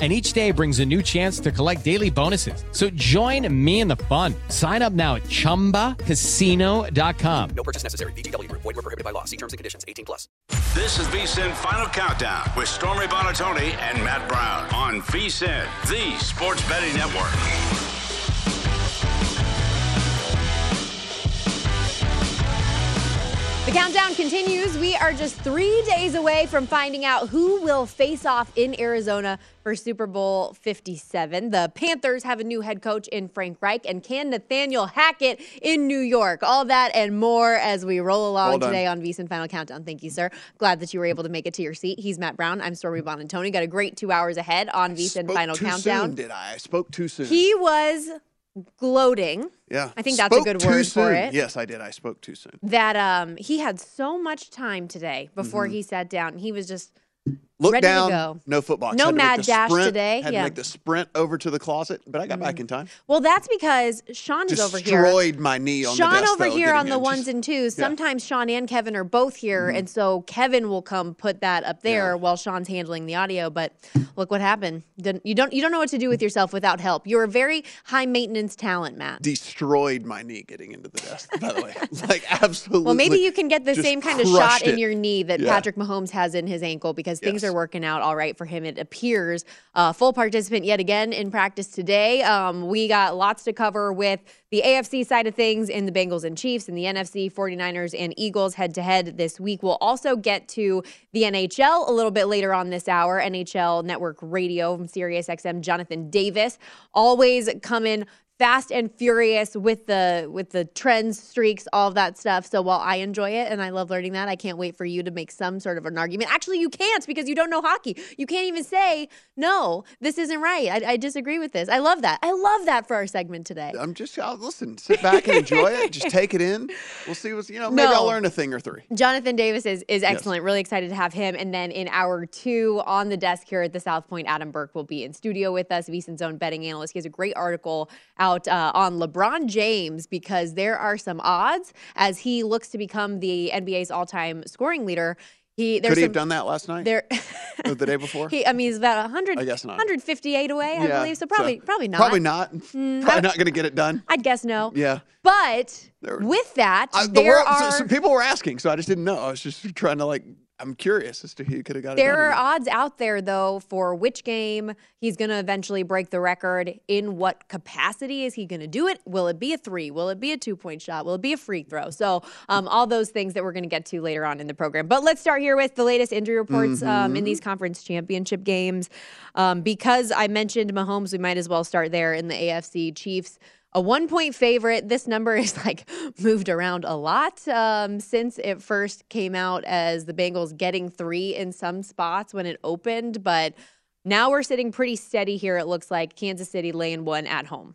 And each day brings a new chance to collect daily bonuses. So join me in the fun. Sign up now at chumbacasino.com. No purchase necessary. VGW Group. Void were prohibited by law. See terms and conditions. 18 plus. This is VSIN Final Countdown with Stormy Buonantony and Matt Brown on VSIN, the sports betting network. Countdown continues. We are just three days away from finding out who will face off in Arizona for Super Bowl 57. The Panthers have a new head coach in Frank Reich, and can Nathaniel Hackett in New York? All that and more as we roll along Well today on VSiN Final Countdown. Thank you, sir. Glad that you were able to make it to your seat. He's Matt Brown. I'm Stormy Buonantony. Got a great two hours ahead on Spoke Final too Countdown. Soon, did I? I spoke too soon. He was gloating. yeah, I think that's a good word soon. for it. Yes, I did. I spoke too soon. that um he had so much time today before he sat down. He was just Mm-hmm. Look ready down. No football. No Had mad dash sprint, today, Had yeah. to make the sprint over to the closet, but I got back in time. well. That's because Sean is over here. Destroyed my knee on Sean the desk. Sean over though, here on the in. ones Just- and twos. yeah. Mm-hmm. Sometimes Sean and Kevin are both here, and so Kevin will come put that up there Yeah. while Sean's handling the audio. But look what happened. You don't you don't know what to do with yourself without help. You're a very high maintenance talent, Matt. destroyed my knee getting into the desk. By the way, like absolutely. Well, maybe you can get the same kind of shot crushed in your knee that. Patrick Mahomes has in his ankle because things Are working out all right for him. It appears. Uh, full participant yet again in practice today. Um, we got lots to cover with the AFC side of things in the Bengals and Chiefs and the NFC 49ers and Eagles head to head this week. We'll also get to the NHL a little bit later on this hour. NHL Network Radio from Sirius XM, Jonathan Davis, always coming fast and furious with the with the trends streaks all of that stuff so while i enjoy it and i love learning that i can't wait for you to make some sort of an argument actually you can't because you don't know hockey you can't even say no this isn't right i, I disagree with this i love that i love that for our segment today I'm just I'll listen, sit back and enjoy it. Just take it in. We'll see what's you know. Maybe No. I'll learn a thing or three. Jonathan Davis is, is excellent. Really excited to have him. And then in hour two on the desk here at the South Point, Adam Burke will be in studio with us, VSiN's own betting analyst. He has a great article out uh, on LeBron James because there are some odds as he looks to become the NBA's all-time scoring leader. He there's Could he some, have done that last night? there. Or the day before? he, I mean, he's about 100, I guess not. 158 away, I Yeah, believe. So probably, so- probably not. Probably not. I- Probably not going to get it done. I'd guess no. Yeah. But There- with that, I, the there world, so- are people were asking, so I just didn't know. I was just trying to like. I'm curious as to who could have got it. There are odds out there, though, for which game he's going to eventually break the record. In what capacity is he going to do it? Will it be a three? Will it be a two point shot? Will it be a free throw? So, um, all those things that we're going to get to later on in the program. But let's start here with the latest injury reports um, in these conference championship games. Um, because I mentioned Mahomes, we might as well start there in the AFC. Chiefs a one point favorite. This number is like moved around a lot um, since it first came out as the Bengals getting three in some spots when it opened. But now we're sitting pretty steady here. It looks like Kansas City laying one at home.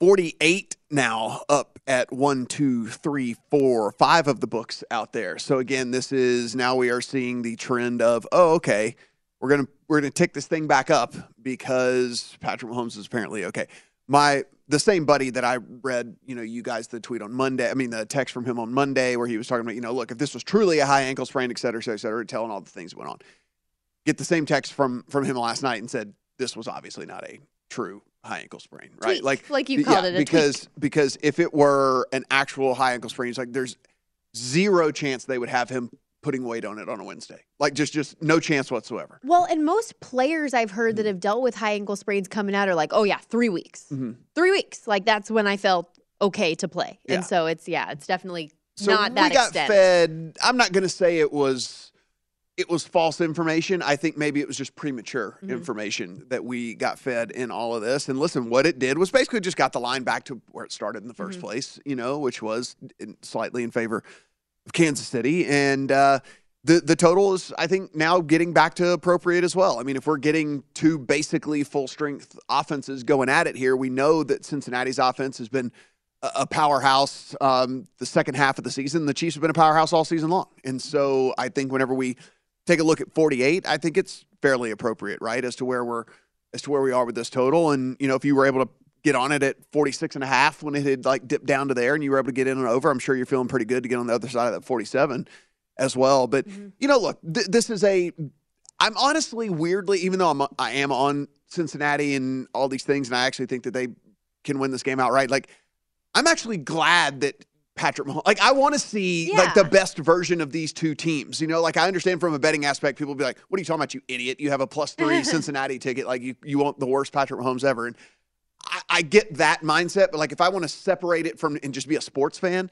48 now up at one, two, three, four, five of the books out there. So again, this is now we are seeing the trend of, oh, okay, we're gonna we're gonna tick this thing back up because Patrick Mahomes is apparently okay. My the same buddy that I read, you know, you guys the tweet on Monday. I mean, the text from him on Monday where he was talking about, you know, look, if this was truly a high ankle sprain, et cetera, et cetera, et cetera, telling all the things that went on. Get the same text from from him last night and said this was obviously not a true high ankle sprain, right? Tweak, Like like you called it a because tweak. because if it were an actual high ankle sprain, it's like there's zero chance they would have him putting weight on it on a Wednesday. Like just just no chance whatsoever. Well, and most players I've heard that have dealt with high ankle sprains coming out are like, oh, yeah, three weeks. Mhm. Three weeks. Like that's when I felt okay to play. Yeah. And so it's, yeah, it's definitely So not that we got extent. fed. I'm not going to say it was it was false information. I think maybe it was just premature Mm-hmm. information that we got fed in all of this. And listen, what it did was basically just got the line back to where it started in the 1st Mm-hmm. place. You know, which was in, slightly in favor of Kansas City and. uh the, the total is, I think, now getting back to appropriate as well. I mean, if we're getting two basically full strength offenses going at it here, we know that Cincinnati's offense has been a powerhouse um, the second half of the season. The Chiefs have been a powerhouse all season long. And so I think whenever we take a look at 48, I think it's fairly appropriate, right, as to where we're as to where we are with this total. And you know, if you were able to get on it at 46 and a half when it had like dipped down to there and you were able to get in and over, I'm sure you're feeling pretty good to get on the other side of that 47 as well. But mm-hmm. you know, look, th- this is a I'm honestly weirdly, even though I'm I am on Cincinnati and all these things, and I actually think that they can win this game outright. Like, I'm actually glad that Patrick Mahomes. Like, I want to see like the best version of these two teams. You know, like I understand from a betting aspect, people will be like, "What are you talking about, you idiot? You have a plus three Cincinnati ticket. Like, you you want the worst Patrick Mahomes ever." And I, I get that mindset, but like if I want to separate it from and just be a sports fan,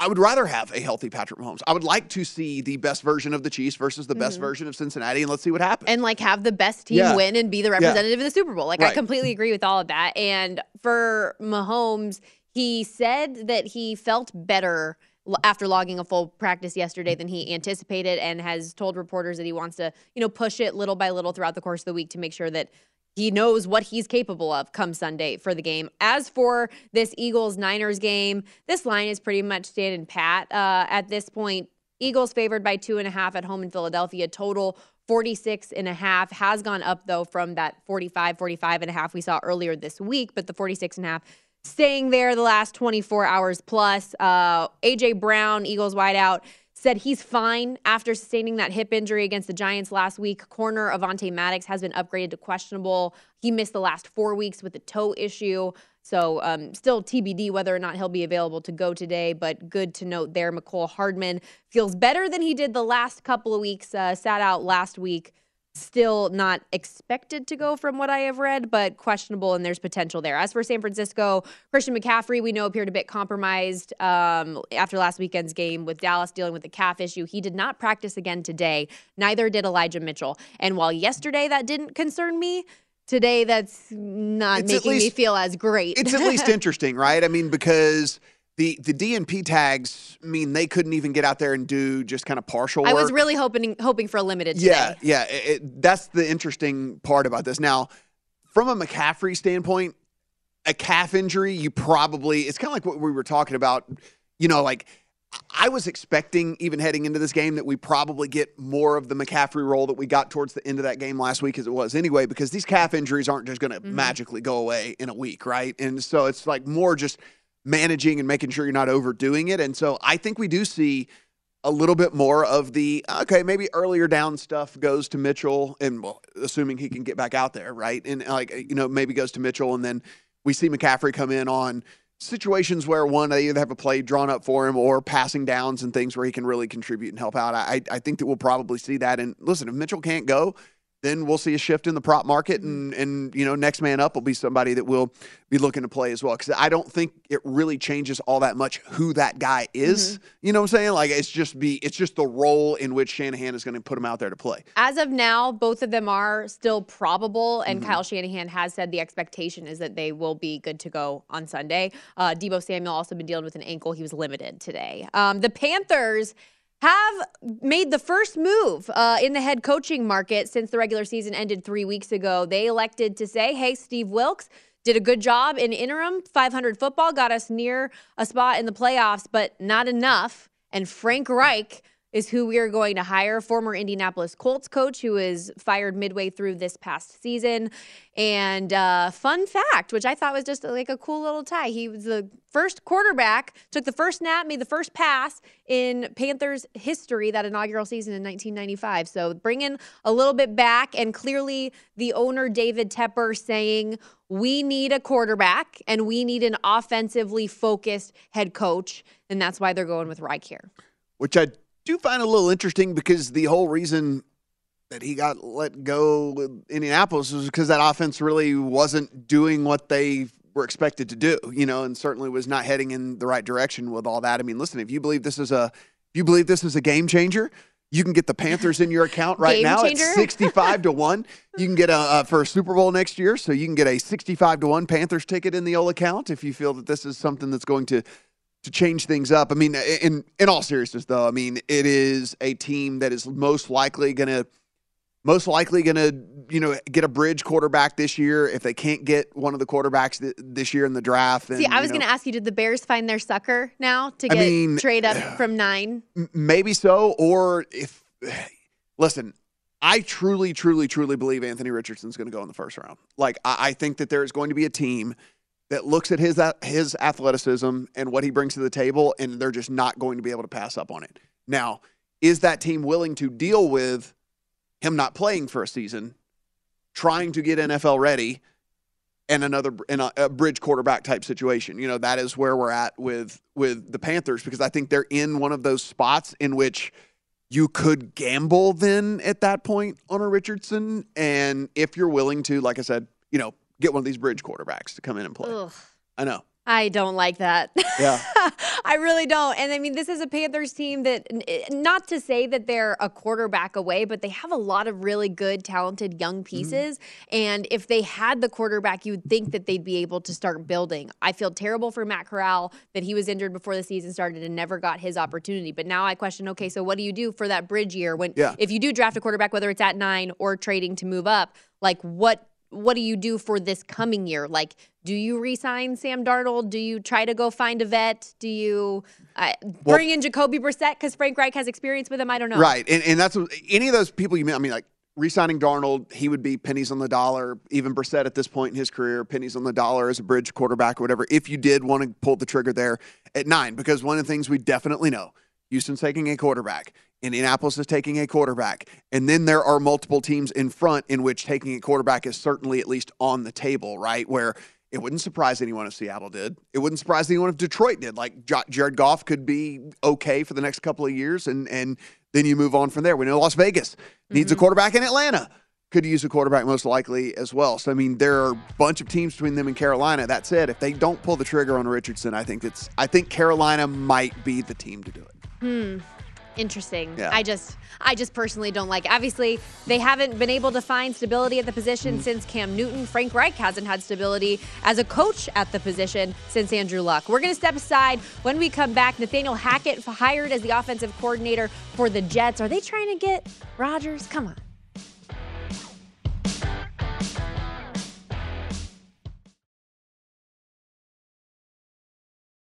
I would rather have a healthy Patrick Mahomes. I would like to see the best version of the Chiefs versus the best mm-hmm. version of Cincinnati, and let's see what happens. and like have the best team Yeah. win and be the representative of the Super Bowl. Like I completely agree with all of that. And for Mahomes, he said that he felt better after logging a full practice yesterday than he anticipated and has told reporters that he wants to, you know, push it little by little throughout the course of the week to make sure that he knows what he's capable of come Sunday for the game. As for this Eagles Niners game, this line is pretty much standing pat uh, at this point. Eagles favored by two and a half at home in Philadelphia. Total 46 and a half has gone up though from that 45, 45 and a half we saw earlier this week, but the 46 and a half staying there the last 24 hours plus. Uh, AJ Brown, Eagles wideout, said he's fine after sustaining that hip injury against the Giants last week. Corner Avonte Maddox has been upgraded to questionable. He missed the last four weeks with the toe issue. So um, still TBD whether or not he'll be available to go today, but good to note there. Mecole Hardman feels better than he did the last couple of weeks. Uh, sat out last week. Still not expected to go from what I have read, but questionable, and there's potential there. As for San Francisco, Christian McCaffrey, we know appeared a bit compromised um, after last weekend's game with Dallas dealing with the calf issue. He did not practice again today. Neither did Elijah Mitchell. And while yesterday that didn't concern me, today that's not It's making me feel as great. it's at least interesting, right? I mean, because the the DNP tags mean they couldn't even get out there and do just kind of partial. I was really hoping hoping for a limited today. Yeah, yeah. It, it- that's the interesting part about this. Now, from a McCaffrey standpoint, a calf injury, you probably it's kind of like what we were talking about. You know, like I was expecting even heading into this game that we probably get more of the McCaffrey role that we got towards the end of that game last week as it was anyway, because these calf injuries aren't just going to mm-hmm. magically go away in a week, right? And so it's like more just managing and making sure you're not overdoing it. And so I think we do see a little bit more of the okay, maybe earlier down stuff goes to Mitchell, and well, assuming he can get back out there, right? And like you know, maybe goes to Mitchell, and then we see McCaffrey come in on situations where one they either have a play drawn up for him or passing downs and things where he can really contribute and help out. I I think that we'll probably see that. And listen, if Mitchell can't go. Then we'll see a shift in the prop market, and and you know next man up will be somebody that will be looking to play as well. Because I don't think it really changes all that much who that guy is. You know what I'm saying? Like it's just be it's just the role in which Shanahan is going to put him out there to play. As of now, both of them are still probable, and Mm-hmm. Kyle Shanahan has said the expectation is that they will be good to go on Sunday. Uh, Deebo Samuel also been dealing with an ankle; he was limited today. Um, the Panthers have made the first move uh, in the head coaching market since the regular season ended three weeks ago. They elected to say, "Hey, Steve Wilks." Did a good job in interim. 500 football got us near a spot in the playoffs, but not enough. And Frank Reich is who we are going to hire, former Indianapolis Colts coach who was fired midway through this past season. And uh, fun fact, which I thought was just like a cool little tie, he was the first quarterback, took the first snap, made the first pass in Panthers history that inaugural season in 1995. So bringing a little bit back, and clearly the owner David Tepper saying we need a quarterback and we need an offensively focused head coach, and that's why they're going with Reich here. which I do find a little interesting because the whole reason that he got let go with Indianapolis was because that offense really wasn't doing what they were expected to do, you know, and certainly was not heading in the right direction with all that. I mean, listen, if you believe this is a if you believe this is a game changer, you can get the Panthers in your account right Game now changer? at 65 to 1. You can get a uh, for a Super Bowl next year, so you can get a 65 to 1 Panthers ticket in the old account if you feel that this is something that's going to to change things up. I mean, in in all seriousness, though, I mean, it is a team that is most likely going to most likely going to you know get a bridge quarterback this year if they can't get one of the quarterbacks th- this year in the draft. See, I was going to ask you, did the Bears find their sucker now to I get mean, trade up from nine? Maybe so or if listen i truly truly truly believe anthony richardson's going to go in the first round like I, I think that there is going to be a team that looks at his his athleticism and what he brings to the table and they're just not going to be able to pass up on it now is that team willing to deal with him not playing for a season trying to get nfl ready and another in a, a bridge quarterback type situation. You know, that is where we're at with with the Panthers because I think they're in one of those spots in which you could gamble then at that point on a Richardson and if you're willing to like I said, you know, get one of these bridge quarterbacks to come in and play. Ugh, I know. I don't like that. Yeah. I really don't. And I mean, this is a Panthers team that, eh, not to say that they're a quarterback away, but they have a lot of really good, talented young pieces. And if they had the quarterback, you'd think that they'd be able to start building. I feel terrible for Matt Corral that he was injured before the season started and never got his opportunity. But now I question okay, so what do you do for that bridge year when, Yeah. if you do draft a quarterback, whether it's at nine or trading to move up, like what? What do you do for this coming year? Like, do you re-sign Sam Darnold? Do you try to go find a vet? Do you uh, bring in Jacoby Brissett because Frank Reich has experience with him? I don't know. Right. And and that's any of those people you mean I mean like re-signing Darnold, he would be pennies on the dollar. Even Brissett at this point in his career, pennies on the dollar as a bridge quarterback or whatever. If you did want to pull the trigger there at nine, because one of the things we definitely know, Houston's taking a quarterback. Indianapolis is taking a quarterback. And then there are multiple teams in front in which taking a quarterback is certainly at least on the table, right? Where it wouldn't surprise anyone if Seattle did. It wouldn't surprise anyone if Detroit did. Like Jared Goff could be okay for the next couple of years, and and then you move on from there. We know Las Vegas needs a mm-hmm. quarterback, in Atlanta could use a quarterback most likely as well. So I mean, there are a bunch of teams between them and Carolina. That said, if they don't pull the trigger on Richardson, I think it's I think Carolina might be the team to do it. Interesting. Yeah. I just, I just personally don't like. It. Obviously, they haven't been able to find stability at the Mm. position since Cam Newton. Frank Reich hasn't had stability as a coach at the position since Andrew Luck. We're going to step aside when we come back. Nathaniel Hackett hired as the offensive coordinator for the Jets. Are they trying to get Rodgers? Come on.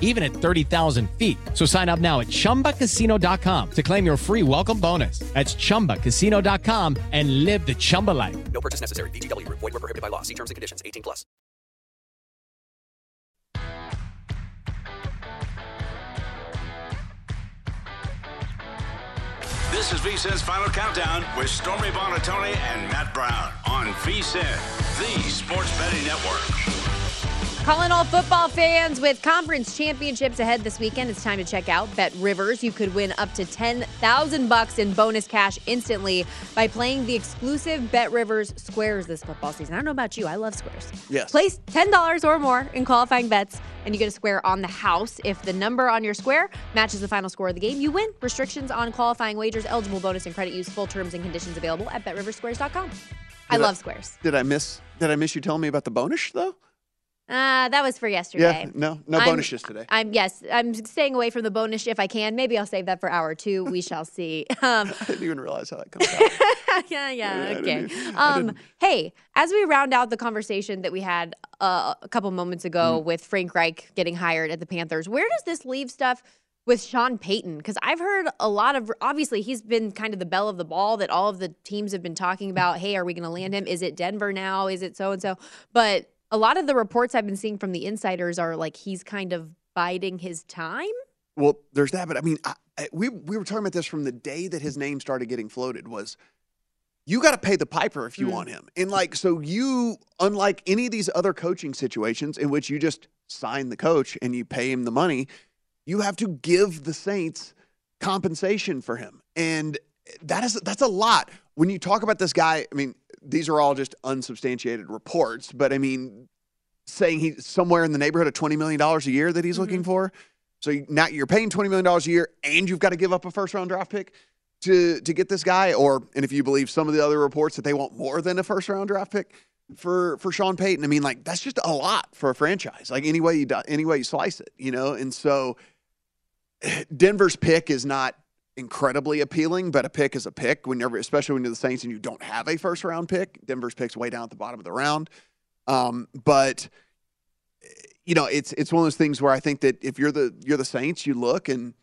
even at 30,000 feet. So sign up now at ChumbaCasino.com to claim your free welcome bonus. That's ChumbaCasino.com and live the Chumba life. No purchase necessary. VGW. Void were prohibited by law. See terms and conditions. 18 plus. This is VSIN's Final Countdown with Stormy Buonantony and Matt Brown on VSIN, the sports betting network. Calling all football fans with conference championships ahead this weekend. It's time to check out Bet Rivers. You could win up to 10,000 bucks in bonus cash instantly by playing the exclusive Bet Rivers squares this football season. I don't know about you, I love squares. Yes. Place $10 or more in qualifying bets and you get a square on the house. If the number on your square matches the final score of the game, you win. Restrictions on qualifying wagers, eligible bonus and credit use, full terms and conditions available at betriversquares.com. I love squares. Did I miss? Did I miss you telling me about the bonus though? Uh, that was for yesterday. Yeah. No. No I'm- bonuses today. I'm yes, I'm staying away from the bonus if I can. Maybe I'll save that for hour two. We shall see. Um, I didn't even realize how that comes out. yeah, yeah, I okay. didn't- Um, hey, as we round out the conversation that we had uh, a couple moments ago Mm-hmm. with Frank Reich getting hired at the Panthers, where does this leave stuff with Sean Payton? Because I've heard a lot of obviously he's been kind of the bell of the ball that all of the teams have been talking about. Hey, are we going to land him? Is it Denver now? Is it so and so? But a lot of the reports I've been seeing from the insiders are like he's kind of biding his time. Well, there's that, but I mean, I, I, we we were talking about this from the day that his name started getting floated. Was you got to pay the piper if you Mm. want him, and like so you, unlike any of these other coaching situations in which you just sign the coach and you pay him the money, you have to give the Saints compensation for him, and that is that's a lot. When you talk about this guy, I mean, these are all just unsubstantiated reports, but I mean, saying he's somewhere in the neighborhood of twenty million dollars a year that he's looking mm-hmm. for. So you- now you're paying twenty million dollars a year, and you've got to give up a first round draft pick to to get this guy. Or and if you believe some of the other reports that they want more than a first round draft pick for for Sean Payton, I mean, like that's just a lot for a franchise. Like any way you any way you slice it, you know. And so Denver's pick is not incredibly appealing, but a pick is a pick. Whenever, especially when you're the Saints and you don't have a first round pick, Denver's pick's way down at the bottom of the round. Um, but you know, it's it's one of those things where I think that if you're the you're the Saints, you look and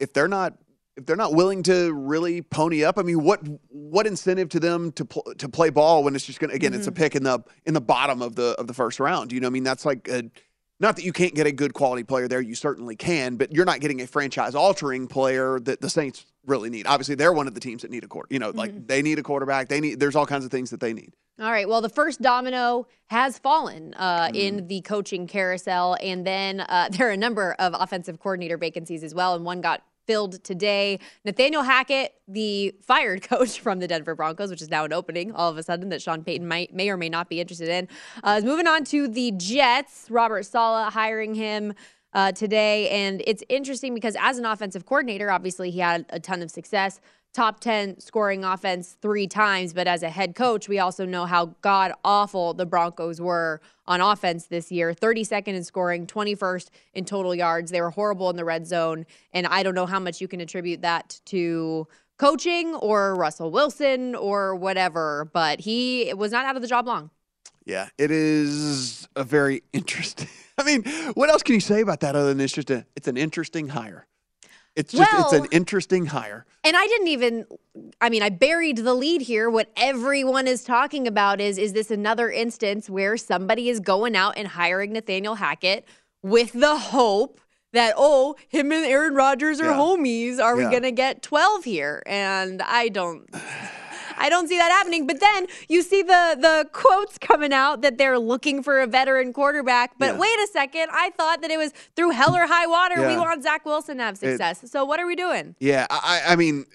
if they're not if they're not willing to really pony up, I mean, what what incentive to them to pl- to play ball when it's just gonna again, it's a pick in the in the bottom of the of the first round. You know, I mean, that's like a, not that you can't get a good quality player there, you certainly can, but you're not getting a franchise altering player that the Saints really need. Obviously, they're one of the teams that need a quarter. You know, like they need a quarterback. They need. There's all kinds of things that they need. All right. Well, the first domino has fallen uh, Mm-hmm. in the coaching carousel, and then uh, there are a number of offensive coordinator vacancies as well, and one got filled today. Nathaniel Hackett, the fired coach from the Denver Broncos, which is now an opening all of a sudden that Sean Payton might may or may not be interested in, uh, is moving on to the Jets. Robert Saleh hiring him. Uh, today, and it's interesting because as an offensive coordinator, obviously he had a ton of success top 10 scoring offense three times. But as a head coach, we also know how god awful the Broncos were on offense this year 32nd in scoring, 21st in total yards. They were horrible in the red zone. And I don't know how much you can attribute that to coaching or Russell Wilson or whatever, but he was not out of the job long. Yeah, it is a very interesting. I mean, what else can you say about that other than it's just a it's an interesting hire. It's just it's an interesting hire. And I didn't even I mean, I buried the lead here. What everyone is talking about is is this another instance where somebody is going out and hiring Nathaniel Hackett with the hope that oh, him and Aaron Rodgers are Yeah. homies. Are we going to get 12 here? And I don't I don't see that happening. But then you see the the quotes coming out that they're looking for a veteran quarterback. But Yeah. wait a second, I thought that it was through hell or high water. We want Zach Wilson to have success. so what are we doing? Yeah, I, I mean,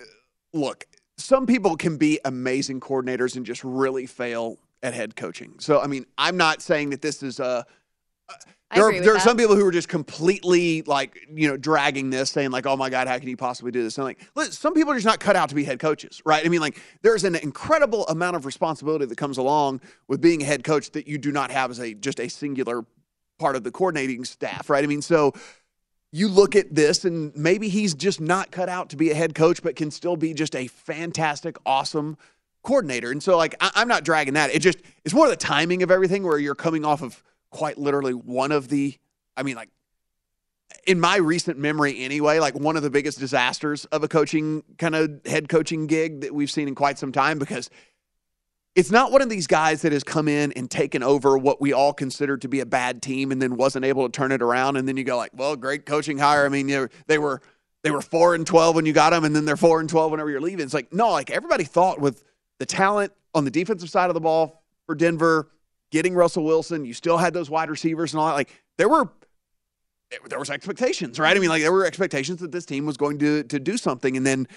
look, some people can be amazing coordinators and just really fail at head coaching. So, I mean, I'm not saying that this is a. I There, are, there are some people who are just completely like you know dragging this, saying like, "Oh my God, how can you possibly do this?" And like, look, some people are just not cut out to be head coaches, right? I mean, like, there's an incredible amount of responsibility that comes along with being a head coach that you do not have as a just a singular part of the coordinating staff, right? I mean, so you look at this and maybe he's just not cut out to be a head coach, but can still be just a fantastic, awesome coordinator. And so, like, I, I'm not dragging that. It just, it's more the timing of everything where you're coming off of quite literally one of the, I mean, like, in my recent memory anyway, like one of the biggest disasters of a coaching kind of head coaching gig that we've seen in quite some time because it's not one of these guys that has come in and taken over what we all considered to be a bad team and then wasn't able to turn it around. And then you go like well great coaching hire. I mean you know, they were they were 4 and 12 when you got them and then they're 4 and 12 whenever you're leaving. It's like no like everybody thought with the talent on the defensive side of the ball for denver getting russell wilson you still had those wide receivers and all that like there were there was expectations right? I mean like there were expectations that this team was going to to do something and then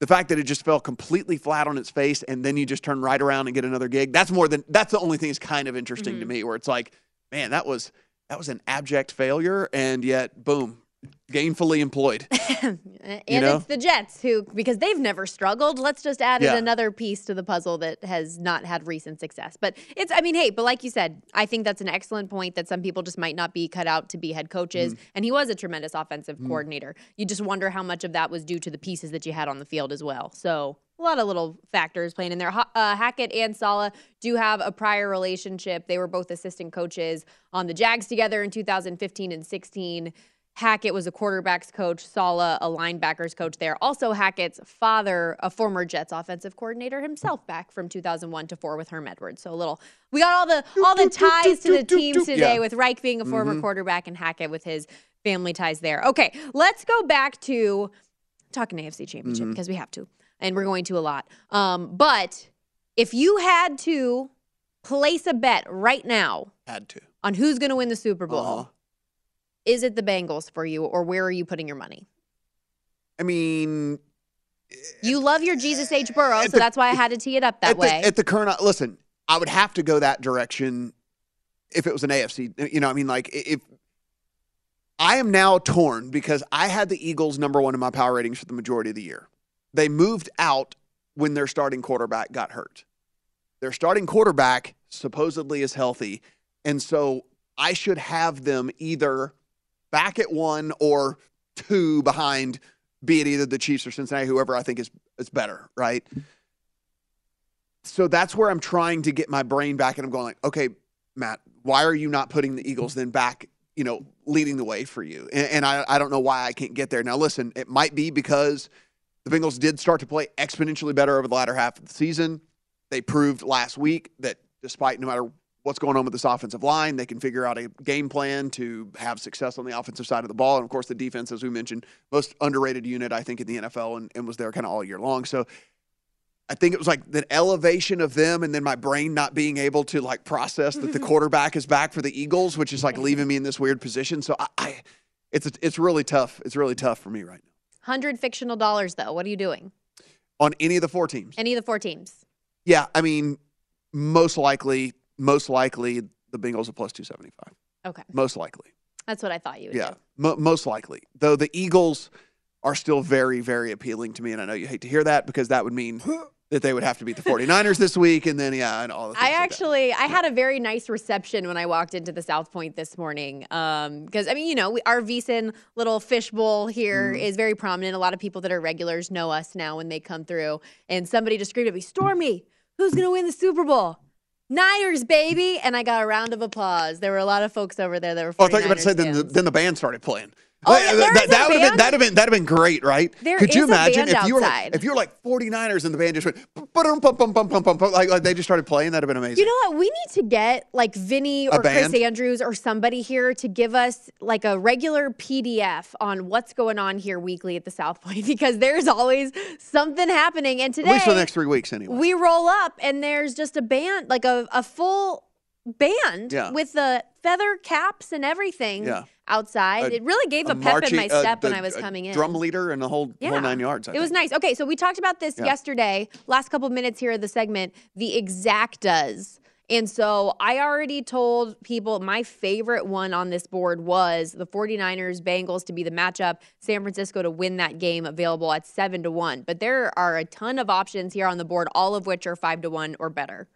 the fact that it just fell completely flat on its face and then you just turn right around and get another gig that's more than that's the only thing that's kind of interesting to mm-hmm. me where it's like man that was that was an abject failure and yet boom gainfully employed and know? it's the Jets who, because they've never struggled, let's just add Yeah. another piece to the puzzle that has not had recent success. But it's, I mean, hey, but like you said, I think that's an excellent point that some people just might not be cut out to be head coaches. Mm-hmm. And he was a tremendous offensive coordinator. You just wonder how much of that was due to the pieces that you had on the field as well. So a lot of little factors playing in there. Uh, Hackett and Saleh do have a prior relationship. They were both assistant coaches on the Jags together in 2015 and 16. Hackett was a quarterbacks coach, Saleh a linebackers coach there. Also, Hackett's father, a former Jets offensive coordinator himself, back from 2001 to four with Herm Edwards. So a little, we got all the all the ties to the teams today Yeah. with Reich being a former quarterback and Hackett with his family ties there. Okay, let's go back to talking AFC Championship because we have to, and we're going to a lot. Um, but if you had to place a bet right now had to on who's going to win the Super Bowl, Uh-huh. Is it the Bengals for you, or where are you putting your money? i mean You love your Jesus H. Burrow, so the- that's why I had to tee it up that at way. The, at the current, listen, I would have to go that direction if it was an AFC. You know, I mean, like if I am now torn because I had the Eagles number one in my power ratings for the majority of the year. They moved out when their starting quarterback got hurt. Their starting quarterback supposedly is healthy, and so I should have them either back at one or two behind, be it either the Chiefs or Cincinnati, whoever I think is is better, right? So that's where I'm trying to get my brain back, and I'm going like, okay, Matt, why are you not putting the Eagles then back, you know, leading the way for you? And, and I, I don't know why I can't get there. Now, listen, it might be because the Bengals did start to play exponentially better over the latter half of the season. They proved last week that despite no matter what's going on with this offensive line, they can figure out a game plan to have success on the offensive side of the ball. And of course, the defense, as we mentioned, most underrated unit, I think, in the NFL and, and was there kind of all year long. So I think it was like the elevation of them and then my brain not being able to like process that the quarterback is back for the Eagles, which is like leaving me in this weird position. So I, I it's it's really tough. It's really tough for me right now. Hundred fictional dollars, though. What are you doing? On any of the four teams. Any of the four teams? Yeah, I mean, most likely, most likely the Bengals are plus 275. Okay, Most likely. that's what I thought you would Yeah, mo- most likely. Though the Eagles are still very, very appealing to me. And I know you hate to hear that because that would mean that they would have to beat the 49ers this week. And then, yeah, and all the I things like actually I had a very nice reception when I walked into the South Point this morning. Because I mean, you know, we, our VSiN little fishbowl here is Mm. very prominent. A lot of people that are regulars know us now when they come through. And somebody just screamed at me, "Stormy, who's gonna win the Super Bowl?" Niners, baby. And I got a round of applause. There were a lot of folks over there that were Oh, I thought you were about to say then the, then the band started playing. Oh, Like, yeah, that that would have been that'd have been that'd have been great, right? There Could you imagine if you were like, if you were like 49ers and the band just went bum bum bum bum bum bum like, like they just started playing? That'd have been amazing. You know what? We need to get like Vinny or Chris? Andrews or somebody here to give us like a regular PDF on what's going on here weekly at the South Point because there's always something happening. And today, At least for the next three weeks, anyway. we roll up and there's just a band, like a, a full band Yeah. with the feather caps and everything Yeah. Outside. A- it really gave a, a pep in marching- my uh, step when I was coming in. Drum leader and the whole whole nine yards. I it was nice. Okay, so we talked about this Yeah. yesterday, last couple minutes here of the segment, the exactas. And so I already told people my favorite one on this board was the 49ers Bengals to be the matchup, San Francisco to win that game available at 7 to 1. But there are a ton of options here on the board, all of which are 5 to 1 or better.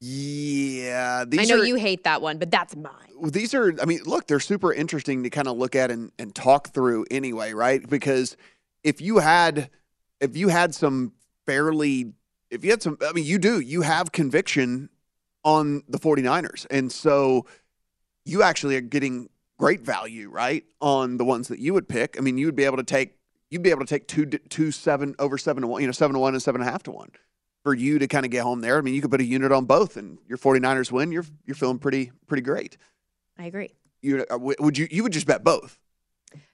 Yeah, I know are you hate that one, but that's mine. these are. I mean, look, they're super interesting to kind of look at and, and talk through anyway, right? Because if you had if you had some fairly if you had some I mean you do, you have conviction on the 49ers. And so you actually are getting great value, right? On the ones that you would pick. I mean, you would be able to take you'd be able to take two two seven over seven to one, you know, seven to one and seven and a half to one for you to kind of get home there. I mean, you could put a unit on both and your 49ers win, you're you're feeling pretty pretty great. I agree. You uh, would you you would just bet both.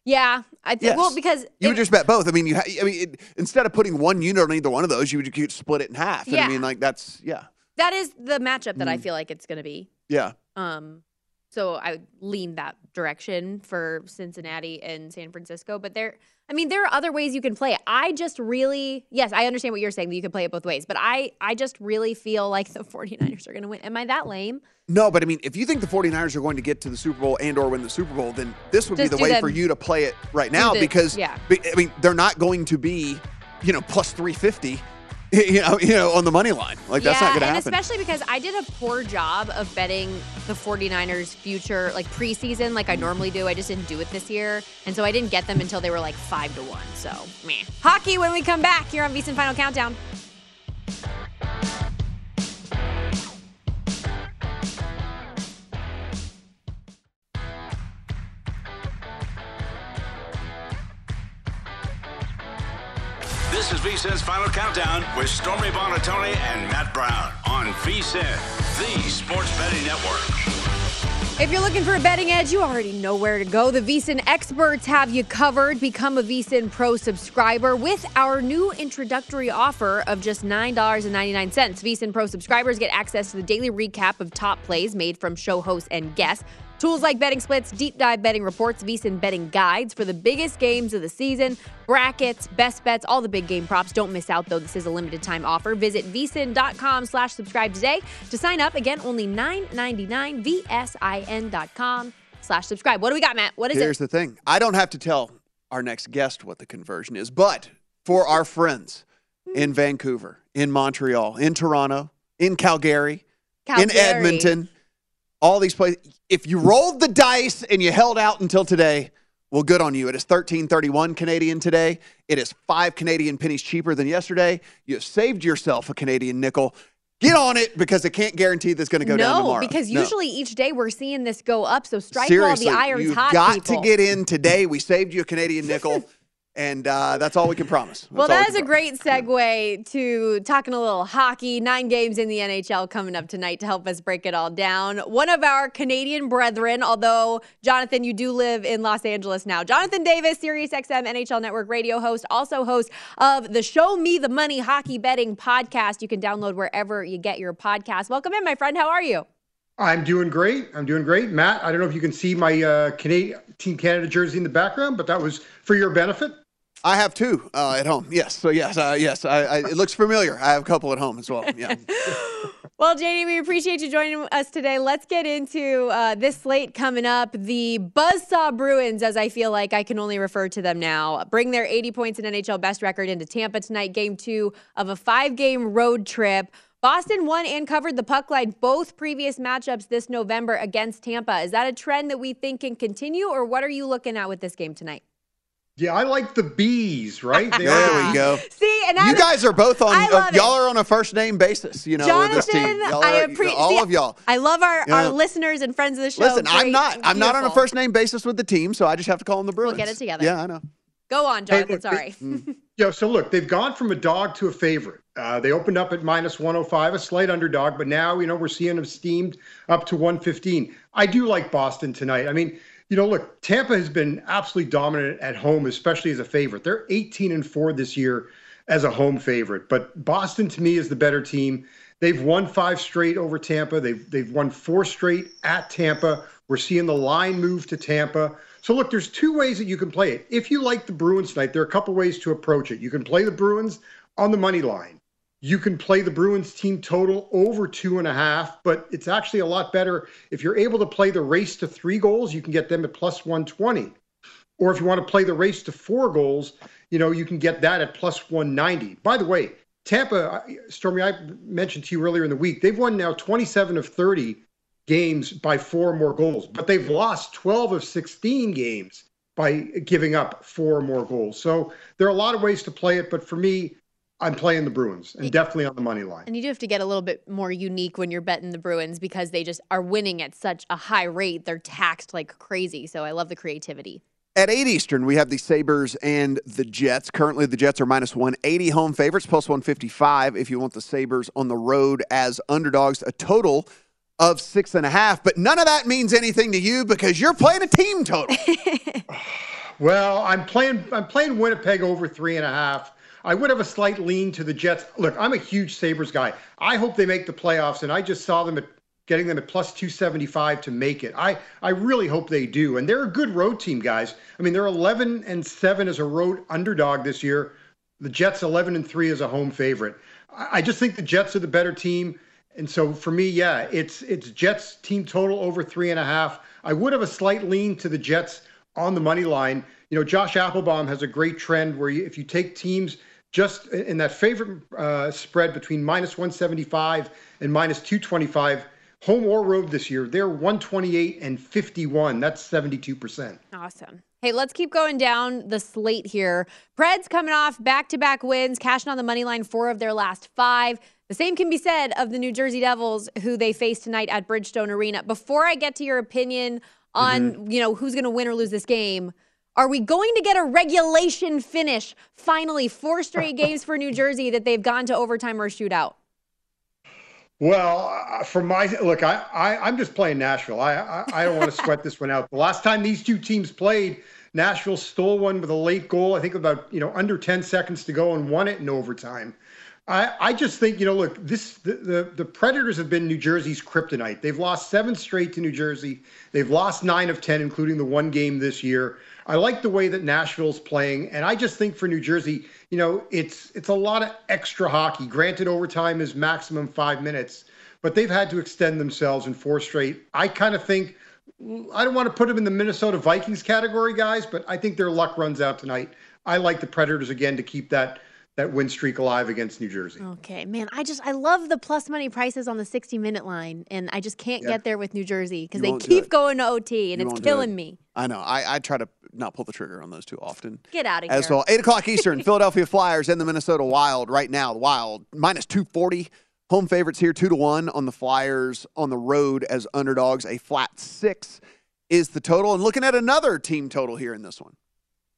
Yeah, I think Yes. well because You would just bet both. I mean, you. Ha- I mean, it, instead of putting one unit on either one of those, you would you split it in half. And I mean, like that's yeah, that is the matchup that I Mm. feel like it's going to be. yeah. Um, so I would lean that direction for Cincinnati and San Francisco. But there, I mean, there are other ways you can play it. I just really, yes, I understand what you're saying that you can play it both ways. But I, I just really feel like the 49ers are going to win. Am I that lame? No, but I mean, if you think the 49ers are going to get to the Super Bowl and or win the Super Bowl, then this would Just be the way them- for you to play it right now the- because yeah. I mean, they're not going to be, you know, plus 350, you know, you know, on the money line. Like that's not going to happen. and especially because I did a poor job of betting the 49ers future, like preseason, like I normally do. I just didn't do it this year. And so I didn't get them until they were like five to one. So, meh. Hockey when we come back here on VSiN Final Countdown. VSIN's Final Countdown with Stormy Buonantony and Matt Brown on VSIN, the sports betting network. If you're looking for a betting edge, you already know where to go. The VSiN experts have you covered. Become a VSiN Pro subscriber with our new introductory offer of just $9.99. VSiN Pro subscribers get access to the daily recap of top plays made from show hosts and guests. Tools like betting splits, deep dive betting reports, VSiN betting guides for the biggest games of the season, brackets, best bets, all the big game props. Don't miss out though. This is a limited time offer. Visit vsin.com slash subscribe today to sign up. Again, only $9.99, vsin.com slash subscribe. What do we got, Matt? What is Here's it? Here's the thing: I don't have to tell our next guest what the conversion is, but for our friends in hmm. Vancouver, in Montreal, in Toronto, in Calgary, in Edmonton, all these places. If you rolled the dice and you held out until today, well, good on you. It is thirteen thirty-one Canadian today. It is five Canadian pennies cheaper than yesterday. You have saved yourself a Canadian nickel. Get on it because I can't guarantee that's going to go down no, tomorrow. because No. usually each day we're seeing this go up. So strike Seriously, while the iron's you've hot. got people. to get in today. We saved you a Canadian nickel, and uh, that's all we can promise. That's Well, all we that can is a promise. great segue to talking a little hockey. Nine games in the NHL coming up tonight to help us break it all down. One of our Canadian brethren, although, Jonathan, you do live in Los Angeles now. Jonathan Davis, SiriusXM NHL Network radio host, also host of the Show Me the Money Hockey Betting podcast. You can download wherever you get your podcast. Welcome in, my friend. How are you? I'm doing great. I'm doing great. Matt, I don't know if you can see my uh, Canadian Team Canada jersey in the background, but that was for your benefit. I have two uh, at home. Yes. So yes, uh, yes. I, I, it looks familiar. I have a couple at home as well. Yeah. Well, JD, we appreciate you joining us today. Let's get into uh, this slate coming up. The Buzzsaw Bruins, as I feel like I can only refer to them now, bring their 80 points in NHL best record into Tampa tonight, game two of a five game road trip. Boston won and covered the puck line both previous matchups this November against Tampa. Is that a trend that we think can continue, or what are you looking at with this game tonight? Yeah, I like the bees, right? They there are the we go. See, and I you I- guys are both on. Uh, y'all are on a first name basis. You know, with this team. Y'all I appreciate all of y'all. I love our, Yeah. our listeners and friends of the show. Listen, I'm not. I'm not on a first name basis with the team, so I just have to call them the Bruins. We'll get it together. Yeah, I know. Go on, Hey, Jonathan. look, sorry. Yo, so look, they've gone from a dog to a favorite. Uh, they opened up at minus 105, a slight underdog, but now, you know, we're seeing them steamed up to 115. I do like Boston tonight. I mean, you know, look, Tampa has been absolutely dominant at home, especially as a favorite. They're 18 and 4 this year as a home favorite, but Boston to me is the better team. They've won five straight over Tampa. They've they've won four straight at Tampa. We're seeing the line move to Tampa. So look, there's two ways that you can play it. If you like the Bruins tonight, there are a couple ways to approach it. You can play the Bruins on the money line. You can play the Bruins team total over two and a half, but it's actually a lot better if you're able to play the race to three goals. You can get them at plus 120. Or if you want to play the race to four goals, you know, you can get that at plus 190. By the way, Tampa, Stormy, I mentioned to you earlier in the week, they've won now 27 of 30 games by four or more goals, but they've lost 12 of 16 games by giving up four or more goals. So there are a lot of ways to play it, but for me, I'm playing the Bruins and definitely on the money line. And you do have to get a little bit more unique when you're betting the Bruins because they just are winning at such a high rate. They're taxed like crazy. So I love the creativity. At 8 Eastern, we have the Sabres and the Jets. Currently, the Jets are minus 180 home favorites, plus 155 if you want the Sabres on the road as underdogs, a total of six and a half. But none of that means anything to you because you're playing a team total. Well, I'm playing. I'm playing Winnipeg over three and a half. I would have a slight lean to the Jets. Look, I'm a huge Sabres guy. I hope they make the playoffs, and I just saw them at getting them at plus 275 to make it. I I really hope they do, and they're a good road team, guys. I mean, they're 11 and seven as a road underdog this year. The Jets 11 and three as a home favorite. I I just think the Jets are the better team. And so for me, yeah, it's it's Jets team total over three and a half. I would have a slight lean to the Jets on the money line. You know, Josh Appelbaum has a great trend where you, if you take teams just in that favorite uh, spread between minus 175 and minus 225, home or road this year, they're 128 and 51. That's 72%. Awesome. Hey, let's keep going down the slate here. Preds coming off back to back wins, cashing on the money line four of their last five. The same can be said of the New Jersey Devils, who they face tonight at Bridgestone Arena. Before I get to your opinion on, you know, who's going to win or lose this game, are we going to get a regulation finish? Finally, four straight games for New Jersey that they've gone to overtime or shootout. Well, uh, for my look, I, I I'm just playing Nashville. I I, I don't want to sweat this one out. The last time these two teams played, Nashville stole one with a late goal. I think about you know under 10 seconds to go and won it in overtime. I, I just think you know look this the, the the Predators have been New Jersey's kryptonite. They've lost seven straight to New Jersey. They've lost nine of ten, including the one game this year. I like the way that Nashville's playing, and I just think for New Jersey, you know, it's it's a lot of extra hockey. Granted, overtime is maximum five minutes, but they've had to extend themselves in four straight. I kind of think I don't want to put them in the Minnesota Vikings category, guys, but I think their luck runs out tonight. I like the Predators again to keep that that win streak alive against New Jersey. Okay, man, I just I love the plus money prices on the 60 minute line, and I just can't Yeah. get there with New Jersey because they keep going to OT, and You it's killing it. me. I know. I, I try to not pull the trigger on those too often. Get out of here. As well, eight o'clock Eastern, Philadelphia Flyers and the Minnesota Wild right now. The Wild minus two forty, home favorites here two to one on the Flyers on the road as underdogs. A flat six is the total, and looking at another team total here in this one.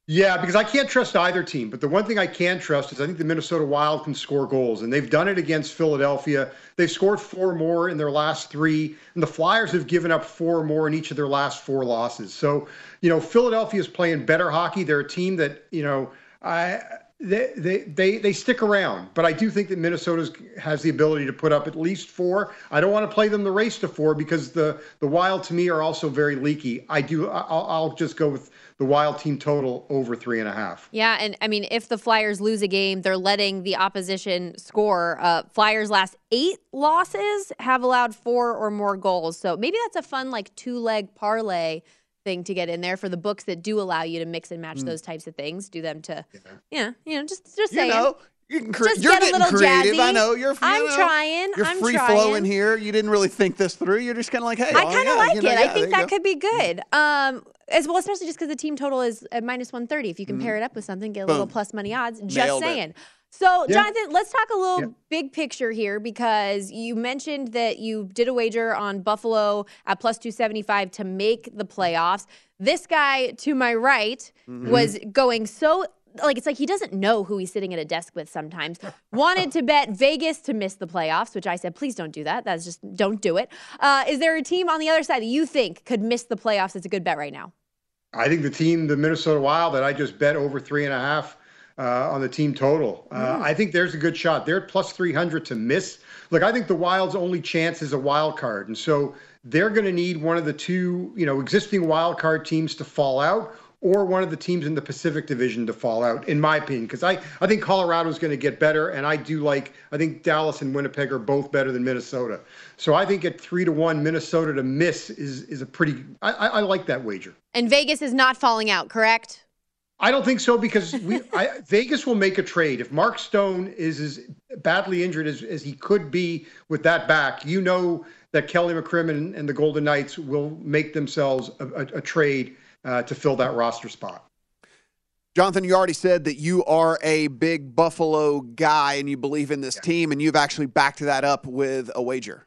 Yeah, because I can't trust either team. But the one thing I can trust is I think the Minnesota Wild can score goals, and they've done it against Philadelphia. They've scored four more in their last three, and the Flyers have given up four more in each of their last four losses. So, you know, Philadelphia is playing better hockey. They're a team that, you know, I. They, they they they stick around, but I do think that Minnesota has the ability to put up at least four. I don't want to play them the race to four because the the Wild to me are also very leaky. I do I'll, I'll just go with the Wild team total over three and a half. Yeah, and I mean, if the Flyers lose a game, they're letting the opposition score. Uh, Flyers' last eight losses have allowed four or more goals, so maybe that's a fun like two leg parlay thing to get in there for the books that do allow you to mix and match Mm. those types of things. Do them to, yeah, you know, just just You saying. know, You're, getting cre- Just you're get a little creative. I know you're. You I'm know, trying. You're I'm free trying. flowing here. You didn't really think this through. You're just kind of like, hey, I oh, kind of yeah, like you know, it. yeah, I think that go. could be good. Um, as well, especially just because the team total is at minus 130. If you can pair it up with something, get a little Mm-hmm. Plus money odds. Just Nailed it. saying. So, Yeah. Jonathan, let's talk a little Yeah. big picture here because you mentioned that you did a wager on Buffalo at plus 275 to make the playoffs. This guy to my right Mm-hmm. was going so like it's like he doesn't know who he's sitting at a desk with sometimes. Wanted to bet Vegas to miss the playoffs, which I said, please don't do that. That's just don't do it. Uh, is there a team on the other side that you think could miss the playoffs? It's a good bet right now. I think the team, the Minnesota Wild, that I just bet over three and a half uh, on the team total. Uh, I think there's a good shot. They're plus 300 to miss. Look, I think the Wild's only chance is a wild card. And so they're going to need one of the two, you know, existing wild card teams to fall out or one of the teams in the Pacific Division to fall out, in my opinion. Because I, I think Colorado's going to get better. And I do like, I think Dallas and Winnipeg are both better than Minnesota. So I think at three to one, Minnesota to miss is, is a pretty, I, I, I like that wager. And Vegas is not falling out, correct? I don't think so because we I, Vegas will make a trade if Mark Stone is as badly injured as, as he could be with that back. You know that Kelly McCrimmon and the Golden Knights will make themselves a, a, a trade uh, to fill that roster spot. Jonathan, you already said that you are a big Buffalo guy and you believe in this team, and you've actually backed that up with a wager.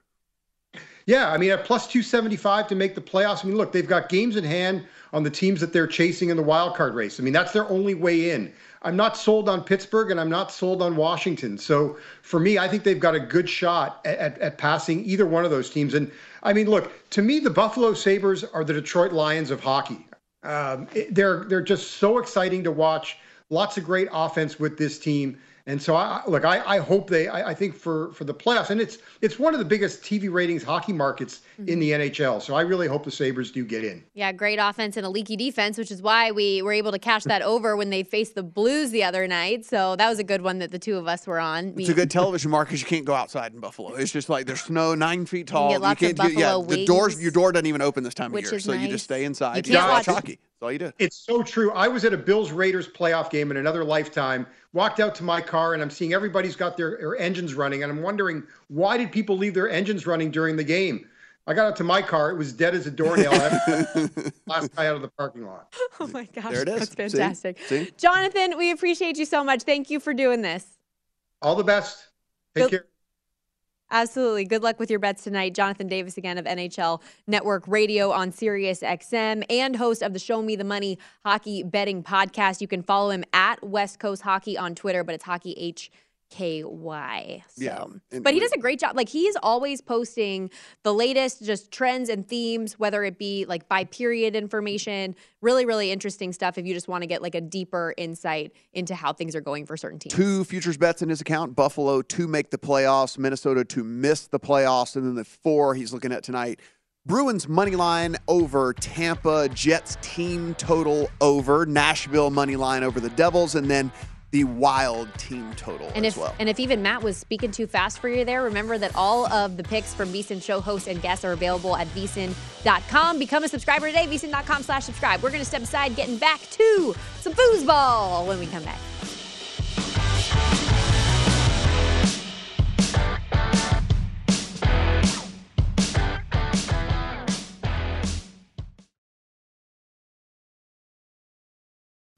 Yeah, I mean at plus 275 to make the playoffs. I mean, look, they've got games in hand on the teams that they're chasing in the wild card race. I mean, that's their only way in. I'm not sold on Pittsburgh and I'm not sold on Washington. So for me, I think they've got a good shot at, at, at passing either one of those teams. And I mean, look, to me, the Buffalo Sabres are the Detroit Lions of hockey. Um, it- they're they're just so exciting to watch. Lots of great offense with this team. And so, I, look, I, I hope they. I, I think for for the playoffs, and it's it's one of the biggest TV ratings hockey markets mm-hmm. in the NHL. So I really hope the Sabres do get in. Yeah, great offense and a leaky defense, which is why we were able to cash that over when they faced the Blues the other night. So that was a good one that the two of us were on. It's a good television market because you can't go outside in Buffalo. It's just like there's snow nine feet tall. get lots of can't do- yeah, buffalo the doors your door doesn't even open this time of year, is so you just stay inside. You You can't watch watch- hockey. That's all you do. It's so true. I was at a Bills Raiders playoff game in another lifetime. Walked out to my car and I'm seeing everybody's got their, their engines running, and I'm wondering why did people leave their engines running during the game? I got out to my car; it was dead as a doornail. I had to- last guy out of the parking lot. Oh my gosh, There it is. that's fantastic. See? Jonathan, we appreciate you so much. Thank you for doing this. All the best. Take Good- care. Absolutely. Good luck with your bets tonight. Jonathan Davis again of NHL Network Radio on Sirius XM and host of the Show Me the Money Hockey Betting Podcast. You can follow him at West Coast Hockey on Twitter, but it's Hockey H K Y. So. Yeah, and- but he does a great job. Like he's always posting the latest just trends and themes, whether it be like by period information, really, really interesting stuff if you just want to get like a deeper insight into how things are going for certain teams. Two futures bets in his account: Buffalo to make the playoffs, Minnesota to miss the playoffs, and then the four he's looking at tonight. Bruins money line over Tampa, Jets team total over, Nashville money line over the Devils, and then the Wild team total And as if well. and if even Matt was speaking too fast for you there, remember that all of the picks from VSiN show hosts and guests are available at VSiN.com. Become a subscriber today, VSiN.com slash subscribe. We're gonna step aside, getting back to some foosball when we come back.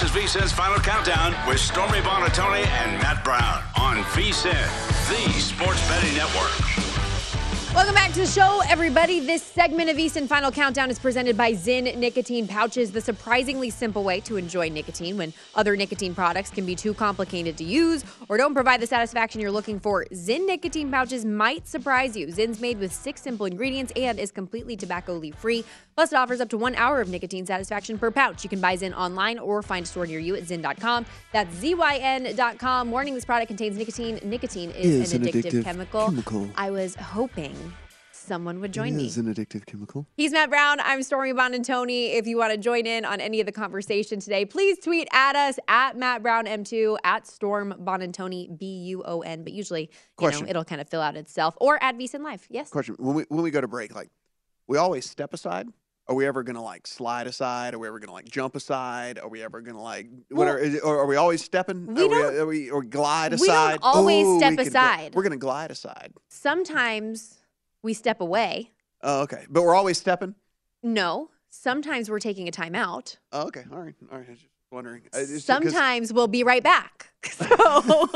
This is VSiN's Final Countdown with Stormy Buonantony and Matt Brown on VSiN, the Sports Betting Network. Welcome back to the show, everybody. This segment of Easton Final Countdown is presented by Zyn Nicotine Pouches, the surprisingly simple way to enjoy nicotine when other nicotine products can be too complicated to use or don't provide the satisfaction you're looking for. Zyn Nicotine Pouches might surprise you. Zyn's made with six simple ingredients and is completely tobacco leaf free. Plus, it offers up to one hour of nicotine satisfaction per pouch. You can buy Zyn online or find a store near you at Zyn.com. That's Z-Y-N.com. Warning, this product contains nicotine. Nicotine is, an, addictive, chemical. chemical. I was hoping someone would join It me. is an addictive chemical. He's Matt Brown. I'm Stormy Buonantony. If you want to join in on any of the conversation today, please tweet at us at Matt Brown M2 at Storm Buonantony B U O N. But usually, you Question. know, it'll kind of fill out itself. Or at VSiN Live. Yes. Question: When we when we go to break, like we always step aside. Are we ever gonna like slide aside? Are we ever gonna like jump aside? Are we ever gonna like what are, is or are we always stepping? We are, don't- we, are we or glide aside? we don't always Ooh, step we could aside. we're gonna glide aside. Sometimes we step away. Oh, okay, but we're always stepping. No. Sometimes we're taking a time out. Oh, okay, all right, all right. I was just wondering. Uh, it's Sometimes we'll be right back. So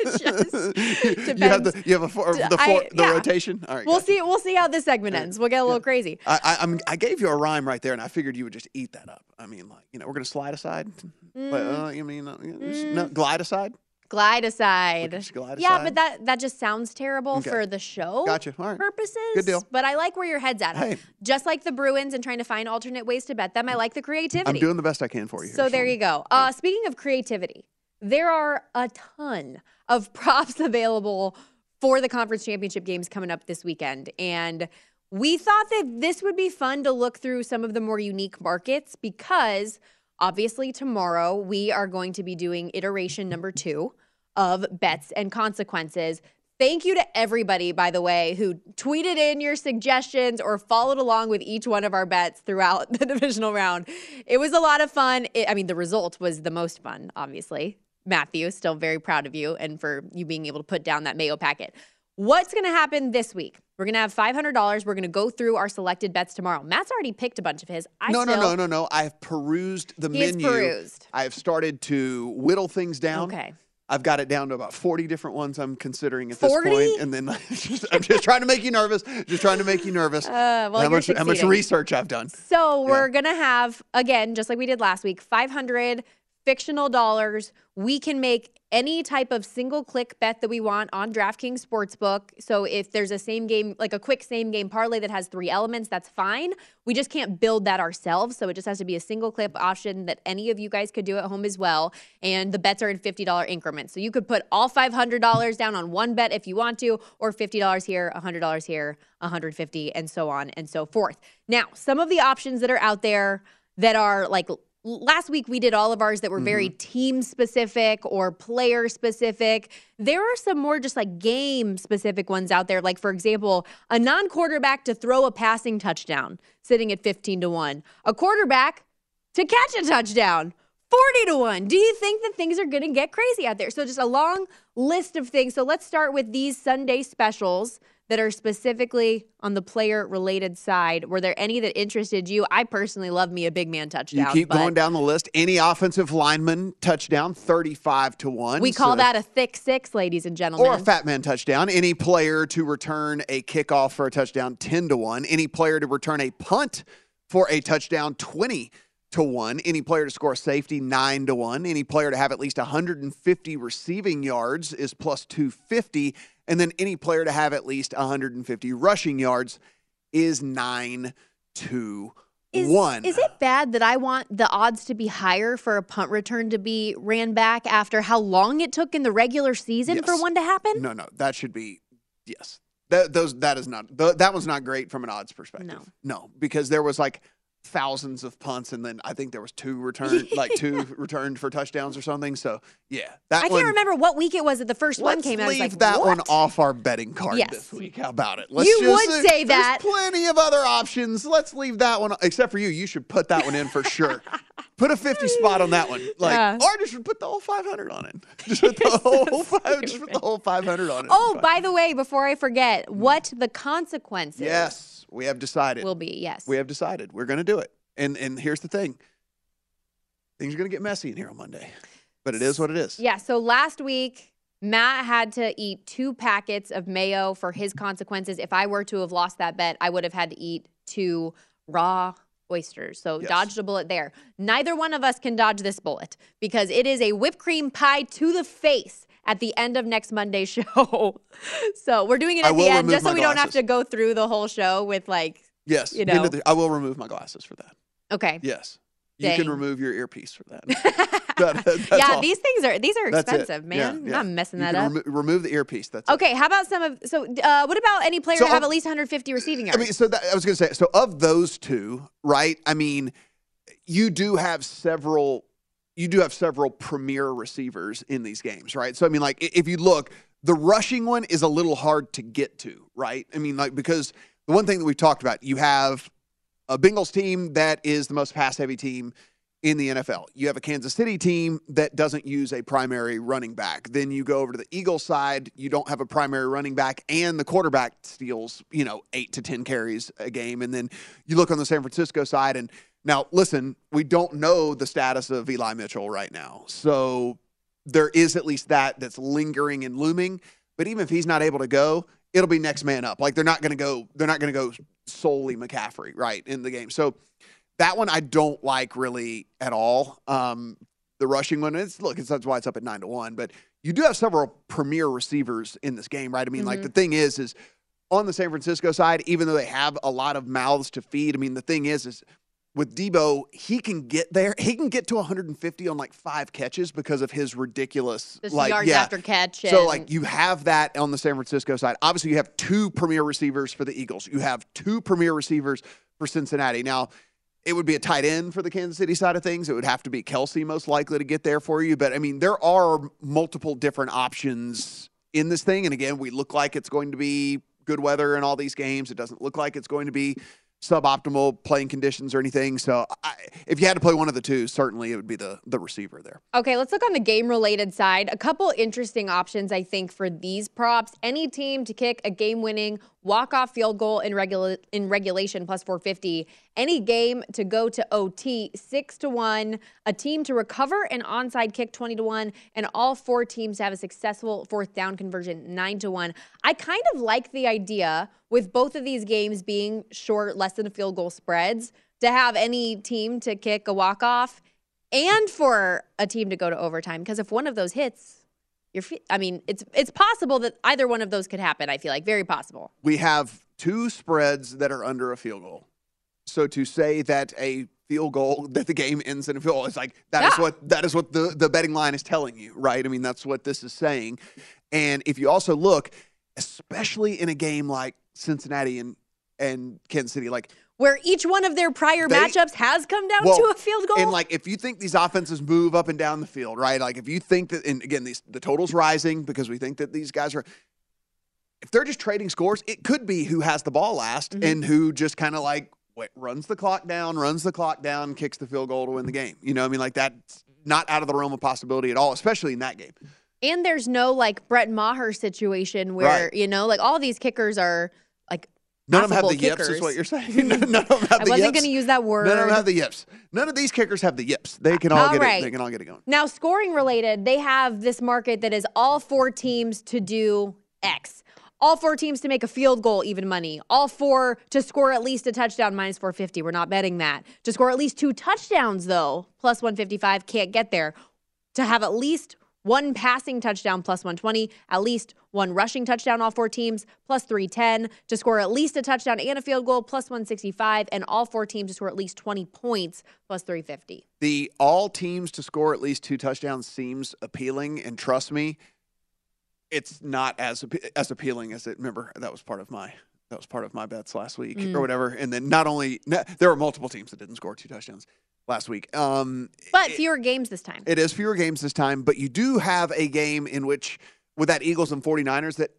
just you have the you have a four, the, I- the yeah. rotation. All right, We'll see. We'll see how this segment ends. We'll get a little crazy. I, I, I'm, I gave you a rhyme right there, and I figured you would just eat that up. I mean, like, you know, we're going to slide aside. But, Mm. uh, you mean, uh, just- no, glide aside? Glide aside. glide Yeah, aside? but that that just sounds terrible Okay. for the show Gotcha. All right. purposes. Good deal. But I like where your head's at. Hey. Just like the Bruins and trying to find alternate ways to bet them, I like the creativity. I'm doing the best I can for you. here, So there Stormy. you go. Uh, speaking of creativity, there are a ton of props available for the conference championship games coming up this weekend. And we thought that this would be fun to look through some of the more unique markets because obviously tomorrow we are going to be doing iteration number two of bets and consequences. Thank you to everybody, by the way, who tweeted in your suggestions or followed along with each one of our bets throughout the divisional round. It was a lot of fun. It, I mean, the result was the most fun, obviously. Matthew, still very proud of you and for you being able to put down that Mayo packet. What's going to happen this week? We're going to have $500. We're going to go through our selected bets tomorrow. Matt's already picked a bunch of his. I no, no, still, no, no, no. I've perused the He has menu. perused. I've started to whittle things down. Okay. I've got it down to about 40 different ones I'm considering at 40? this point. And then just, I'm just trying to make you nervous. Just trying to make you nervous. Uh, well, how, much, how much research I've done. So we're gonna have again, just like we did last week, 500 fictional dollars. We can make any type of single click bet that we want on DraftKings Sportsbook. So if there's a same game, like a quick same game parlay that has three elements, that's fine. We just can't build that ourselves. So it just has to be a single clip option that any of you guys could do at home as well. And the bets are in $50 increments. So you could put all $500 down on one bet if you want to, or $50 here, $100 here, $150, and so on and so forth. Now, some of the options that are out there that are like last week we did all of ours that were very mm-hmm. team specific or player specific. There are some more just like game specific ones out there. Like, for example, a non quarterback to throw a passing touchdown sitting at 15 to 1, a quarterback to catch a touchdown. 40 to 1. Do you think that things are going to get crazy out there? So, just a long list of things. So, let's start with these Sunday specials that are specifically on the player related side. Were there any that interested you? I personally love me a big man touchdown. You keep going down the list. Any offensive lineman touchdown, 35 to 1. We call So- that a thick six, ladies and gentlemen. Or a fat man touchdown. Any player to return a kickoff for a touchdown, 10 to 1. Any player to return a punt for a touchdown, 20 to 1. Any player to score a safety, 9 to 1. Any player to have at least 150 receiving yards is plus 250. And then any player to have at least 150 rushing yards is 9 to Is, 1. is it bad that I want the odds to be higher for a punt return to be ran back after how long it took in the regular season for one to happen? No, no, that should be yes. That those that is not that was not great from an odds perspective. No. no, because there was like thousands of punts, and then I think there was two returned, like two returned for touchdowns or something. So yeah, that I one. can't remember what week it was that the 1st one came out. Leave like, that what? one off our betting card Yes. this week. How about it? Let's You just, would say there's that. Plenty of other options. Let's leave that one. Except for you, you should put that one in for sure. Put a fifty spot on that one, like, Yeah. or just put the whole five hundred on it. Just put the whole five, just put the whole five hundred on it. Oh, by the way, before I forget, what the consequences Yes, we have decided. will be. Yes. We have decided. We're going to do it. And and here's the thing. Things are going to get messy in here on Monday. But it is what it is. Yeah. So last week, Matt had to eat two packets of mayo for his consequences. If I were to have lost that bet, I would have had to eat two raw oysters. So Yes. dodged a bullet there. Neither one of us can dodge this bullet because it is a whipped cream pie to the face at the end of next Monday's show. so we're doing it at the end just so we don't have to go through the whole show with like, Yes. You know. the- I will remove my glasses for that. okay. Yes. You can remove your earpiece for that. That- yeah, all. these things are these are expensive, man. yeah. I'm not messing that up. remo- remove the earpiece. That's Okay, how about some of so uh, what about any player So have of- at least 150 receiving yards? I mean, so that, I was going to say, so of those two, right? I mean, you do have several, you do have several premier receivers in these games, right? So I mean, like if you look, the rushing one is a little hard to get to, right? I mean, like because the one thing that we've talked about, you have a Bengals team that is the most pass heavy team in the NFL. You have a Kansas City team that doesn't use a primary running back. Then you go over to the Eagles side, you don't have a primary running back, and the quarterback steals, you know, eight to 10 carries a game. And then you look on the San Francisco side, and now listen, we don't know the status of Eli Mitchell right now. So there is at least that that's lingering and looming. But even if he's not able to go, it'll be next man up. Like they're not going to go, they're not going to go solely McCaffrey, right, in the game. So that one I don't like really at all. Um, the rushing one, it's look, it's, that's why it's up at nine to one. But you do have several premier receivers in this game, right? I mean, like Mhm. the thing is, is on the San Francisco side, even though they have a lot of mouths to feed, I mean, the thing is, is with Deebo, he can get there. He can get to 150 on like five catches because of his ridiculous Just like yards yeah. after catch So like you have that on the San Francisco side. Obviously, you have two premier receivers for the Eagles. You have two premier receivers for Cincinnati. Now, it would be a tight end for the Kansas City side of things. It would have to be Kelce most likely to get there for you. But I mean, there are multiple different options in this thing. And again, we look like it's going to be good weather in all these games. It doesn't look like it's going to be suboptimal playing conditions or anything. So I, if you had to play one of the two, certainly it would be the the receiver there. Okay, let's look on the game related side. A couple interesting options, I think, for these props. Any team to kick a game winning walk off field goal in, regula- in regulation plus 450. Any game to go to OT 6 to 1. A team to recover an onside kick 20 to 1. And all four teams to have a successful fourth down conversion 9 to 1. I kind of like the idea with both of these games being short, less than a field goal spreads, to have any team to kick a walk off and for a team to go to overtime because if one of those hits i mean it's it's possible that either one of those could happen i feel like very possible we have two spreads that are under a field goal. So to say that a field goal that the game ends in a field goal is like that is Yeah. what that is what the the betting line is telling you, right? I mean that's what this is saying. And if you also look, especially in a game like Cincinnati and and Kansas City, like where each one of their prior They- matchups has come down well, to a field goal And like, if you think these offenses move up and down the field, right? Like, if you think that, and again, these the totals rising because we think that these guys are. If they're just trading scores, it could be who has the ball last Mm-hmm. and who just kind of like wait, runs the clock down, runs the clock down, kicks the field goal to win the game. You know, what I mean, like that's not out of the realm of possibility at all, especially in that game. And there's no like Brett Maher situation where, Right. you know, like all these kickers are like None of them have the yips, is what you're saying. None of them have I the wasn't going to use that word. None of them have the yips. None of these kickers have the yips. They can uh, all, All get right. it. They can all get it going. Now, scoring related, they have this market that is all four teams to do X. All four teams to make a field goal, even money. All four to score at least a touchdown, minus 450. We're not betting that. To score at least two touchdowns, though, plus 155, can't get there. To have at least one passing touchdown, plus 120. At least one rushing touchdown, all four teams, plus 310. To score at least a touchdown and a field goal, plus 165. And all four teams to score at least 20 points, plus 350. The all teams to score at least two touchdowns seems appealing, and trust me, it's not as as appealing as it. Remember that was part of my that was part of my bets last week Mm. or whatever. And then not only there were multiple teams that didn't score two touchdowns last week. Um, But fewer games this time. It is fewer games this time, but you do have a game in which with that Eagles and 49ers that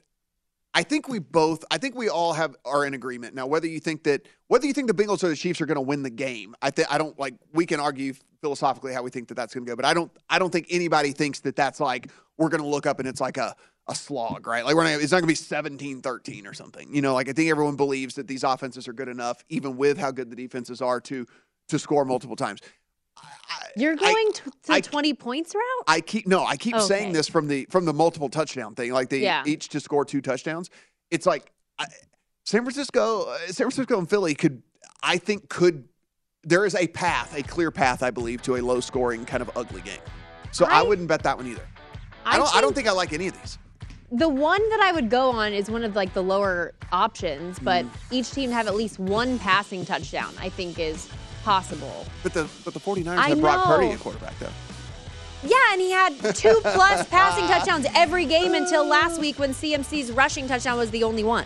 I think we both I think we all have are in agreement. Now whether you think that whether you think the Bengals or the Chiefs are going to win the game, I think I don't like we can argue philosophically how we think that that's going to go, but I don't I don't think anybody thinks that that's like we're going to look up and it's like a a slog, right? Like we're not, it's not going to be 17-13 or something. You know, like I think everyone believes that these offenses are good enough even with how good the defenses are to to score multiple times. You're going to, to 20 points route? I keep no, I keep saying this from the from the multiple touchdown thing, like they Yeah. each to score two touchdowns. It's like I, San Francisco, uh, San Francisco and Philly could, I think, could there is a path, a clear path, I believe, to a low scoring kind of ugly game. So I, I- wouldn't bet that one either. I I don't. I don't think- think I like any of these. The one that I would go on is one of like the lower options, but Mm. each team have at least one passing touchdown, I think is possible. But the but the 49ers I have Brock Purdy know. at quarterback though. Yeah, and he had two plus passing touchdowns every game until last week when CMC's rushing touchdown was the only one.